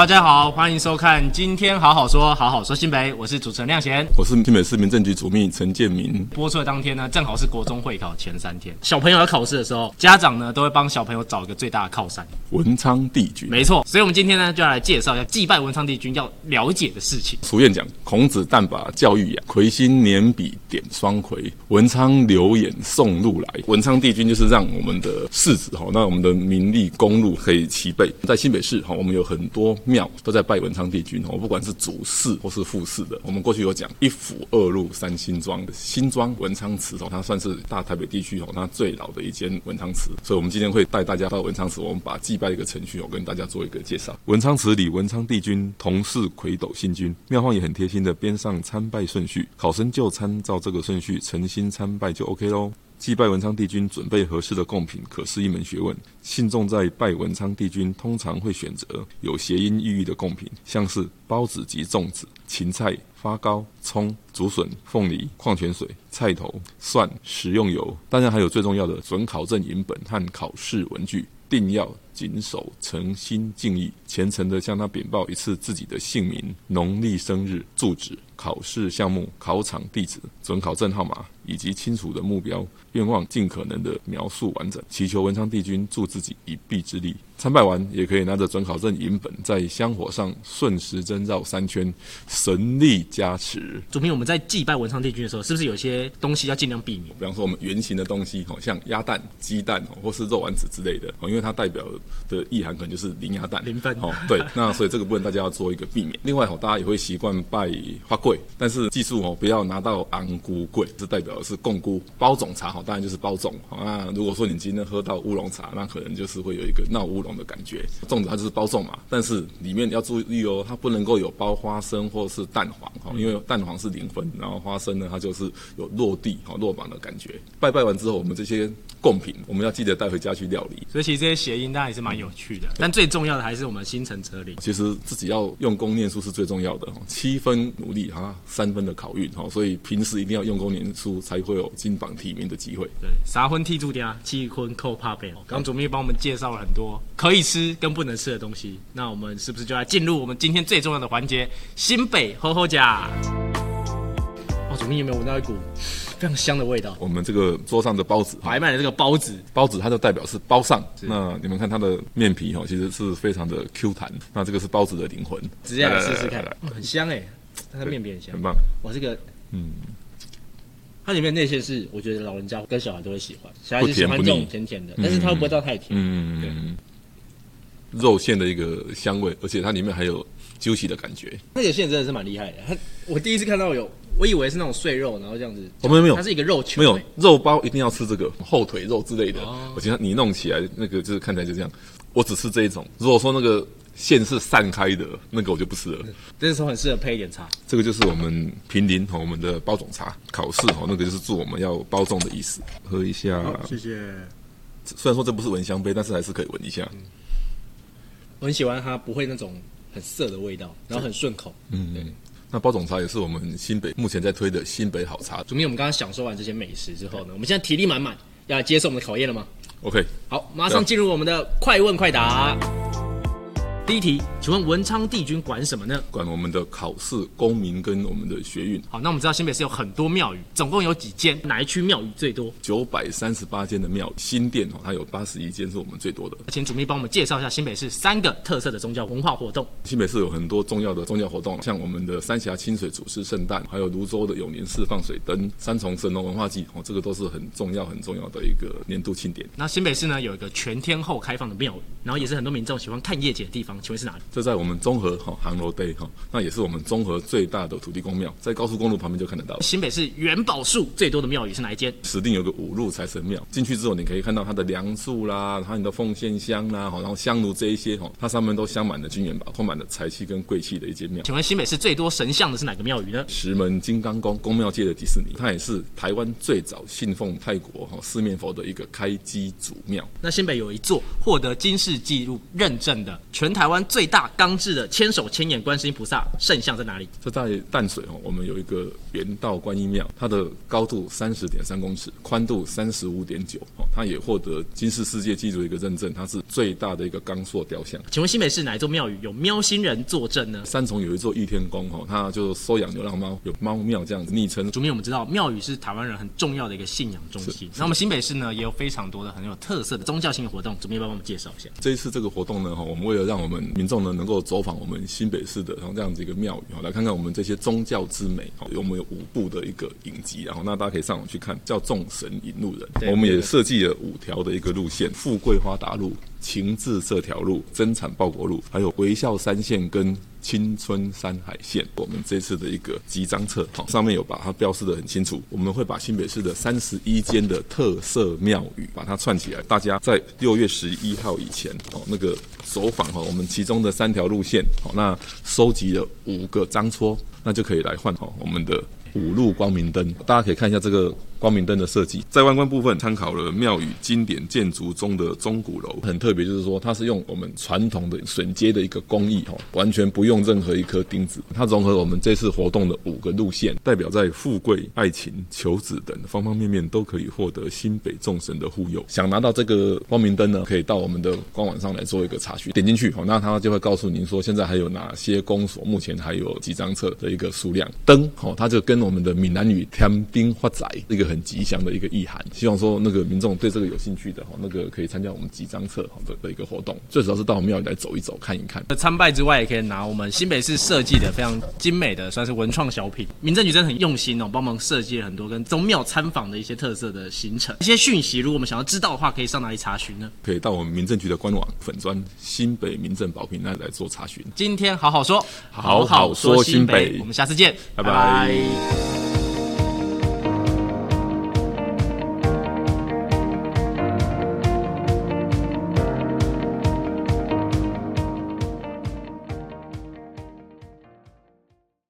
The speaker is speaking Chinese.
大家好，欢迎收看今天好好说，好好说新北，我是主持人亮贤，我是新北市民政局主秘陈建明。播出的当天呢，正好是国中会考前三天，小朋友要考试的时候，家长呢都会帮小朋友找一个最大的靠山——文昌帝君。没错，所以我们今天呢就要来介绍一下祭拜文昌帝君要了解的事情。俗谚讲：孔子但把教育养，魁星年比点双魁，文昌流眼送禄来。文昌帝君就是让我们的世子哈，那我们的名利公禄可以齐备。在新北市哈，我们有很多庙都在拜文昌帝君哦，不管是主祀或是副祀的。我们过去有讲一府二路三新庄的新庄文昌祠哦，它算是大台北地区哦，它最老的一间文昌祠。所以，我们今天会带大家到文昌祠，我们把祭拜一个程序，我跟大家做一个介绍。文昌祠里，文昌帝君同是魁斗星君，庙方也很贴心的编上参拜顺序，考生就参照这个顺序诚心参拜就 OK 喽。祭拜文昌帝君，准备合适的贡品，可是一门学问。信众在拜文昌帝君，通常会选择有谐音寓意的贡品，像是包子及粽子、芹菜、发糕、葱、竹笋、凤梨、矿泉水、菜头、蒜、食用油。当然还有最重要的准考证银本和考试文具，定要谨守诚心敬意，虔诚地向他禀报一次自己的姓名、农历生日、住址、考试项目、考场地址、准考证号码。以及清楚的目标愿望，尽可能的描述完整，祈求文昌帝君助自己一臂之力。参拜完也可以拿着准考证银本，在香火上顺时针绕三圈，神力加持。主平，我们在祭拜文昌帝君的时候，是不是有些东西要尽量避免？比方说，我们圆形的东西，好像鸭蛋、鸡蛋，或是肉丸子之类的，因为它代表的意涵可能就是零鸭蛋、零分。哦，对，那所以这个部分大家要做一个避免。另外哦，大家也会习惯拜花贵，但是记住哦，不要拿到昂菇贵，这代表的是贡菇。包种茶哦，当然就是包粽。那如果说你今天喝到乌龙茶，那可能就是会有一个闹乌龙。的感觉，粽子它就是包粽嘛，但是里面要注意哦，它不能够有包花生或是蛋黄哈，因为蛋黄是零分，然后花生呢，它就是有落地哈落榜的感觉。拜拜完之后，我们这些贡品我们要记得带回家去料理。所以其实这些谐音当然也是蛮有趣的，但最重要的还是我们心诚则灵。其实自己要用功念书是最重要的，七分努力哈，三分的考运哈，所以平时一定要用功念书，才会有金榜题名的机会。对，三分天注定，七分靠打拼。刚主秘帮我们介绍了很多。可以吃跟不能吃的东西，那我们是不是就来进入我们今天最重要的环节——新北吼吼甲？哦，主秘有没有闻到一股非常香的味道？我们这个桌上的包子，摆满了这个包子，包子它就代表是包上。那你们看它的面皮哈，其实是非常的 Q 弹。那这个是包子的灵魂，直接来试试看，很香哎，它的面皮很香，很棒。哇，这个嗯。它里面那些是我觉得老人家跟小孩都会喜欢，小孩子喜欢这种甜甜的，但是它不会到太甜。嗯嗯肉馅的一个香味，而且它里面还有揪起的感觉。那个馅真的是蛮厉害的。它我第一次看到有，我以为是那种碎肉，然后这样子。我们没有，它是一个肉球。没有肉包，一定要吃这个后腿肉之类的。我觉得你弄起来那个就是看起来就这样。我只吃这一种。如果说那个馅是散开的，那个我就不吃了。这时候很适合配一点茶。这个就是我们平林和我们的包种茶考试哈，那个就是祝我们要包粽的意思。喝一下，谢谢。虽然说这不是闻香杯，但是还是可以闻一下。我很喜欢它不会那种很涩的味道，然后很顺口。嗯，对。那包种茶也是我们新北目前在推的新北好茶。主秘，我们刚刚享受完这些美食之后呢，我们现在体力满满，要来接受我们的考验了吗？OK，好，马上进入我们的快问快答。第一题，请问文昌帝君管什么呢？管我们的考试、公民跟我们的学运。好，那我们知道新北市有很多庙宇，总共有几间？哪一区庙宇最多？九百三十八间的庙宇，新店哦，它有八十一间是我们最多的。请主秘帮我们介绍一下新北市三个特色的宗教文化活动。新北市有很多重要的宗教活动，像我们的三峡清水祖师圣诞，还有泸州的永年寺放水灯、三重神农文化祭哦，这个都是很重要、很重要的一个年度庆典。那新北市呢，有一个全天候开放的庙宇，然后也是很多民众喜欢看夜景的地方，请问是哪里？这在我们综合哈航楼 day 哈，那也是我们综合最大的土地公庙，在高速公路旁边就看得到。新北市元宝树最多的庙宇是哪一间？石定有个五路财神庙，进去之后你可以看到它的梁柱啦，还有你的奉献箱啦，然后香炉这一些哈，它上面都镶满了金元宝，充满了财气跟贵气的一间庙。请问新北市最多神像的是哪个庙宇呢？石门金刚宫，宫庙界的迪士尼，它也是台湾最早信奉泰国哈四面佛的一个开基祖庙。那新北有一座获得金氏纪录认证的全台湾最大大钢制的千手千眼观世音菩萨圣像在哪里？这在淡水哦，我们有一个圆道观音庙，它的高度三十点三公尺，宽度三十五点九哦，它也获得金氏世界纪录的一个认证，它是最大的一个钢塑雕像。请问新北市哪一座庙宇有喵星人坐镇呢？三重有一座玉天宫哦，它就收养流浪猫，有猫庙这样子昵称。主面，我们知道庙宇是台湾人很重要的一个信仰中心，那我们新北市呢也有非常多的很有特色的宗教性的活动，主面帮我们介绍一下。这一次这个活动呢，哈，我们为了让我们民众呢能够走访我们新北市的然后这样子一个庙宇，哈，来看看我们这些宗教之美，好，我们有五部的一个影集，然后那大家可以上网去看，叫《众神引路人》，我们也设计了五条的一个路线：富贵花达路。情志这条路、增产报国路，还有微笑三线跟青春山海线，我们这次的一个集章册，好，上面有把它标示得很清楚。我们会把新北市的三十一间的特色庙宇把它串起来，大家在六月十一号以前，哦，那个走访哈，我们其中的三条路线，好，那收集了五个章戳，那就可以来换好我们的五路光明灯。大家可以看一下这个。光明灯的设计，在外观部分参考了庙宇经典建筑中的钟鼓楼，很特别，就是说它是用我们传统的榫接的一个工艺，哈，完全不用任何一颗钉子。它融合我们这次活动的五个路线，代表在富贵、爱情、求子等方方面面都可以获得新北众神的护佑。想拿到这个光明灯呢，可以到我们的官网上来做一个查询，点进去，好，那它就会告诉您说现在还有哪些公所目前还有几张册的一个数量。灯，好，它就跟我们的闽南语天丁发财一个。很吉祥的一个意涵，希望说那个民众对这个有兴趣的哈，那个可以参加我们集章册的的一个活动。最主要是到我们庙里来走一走，看一看。参拜之外，也可以拿我们新北市设计的非常精美的，算是文创小品。民政局真的很用心哦，帮忙设计了很多跟宗庙参访的一些特色的行程。一些讯息，如果我们想要知道的话，可以上哪里查询呢？可以到我们民政局的官网粉专新北民政保平安来做查询。今天好好说，好好说新北，我们下次见，拜拜。拜拜。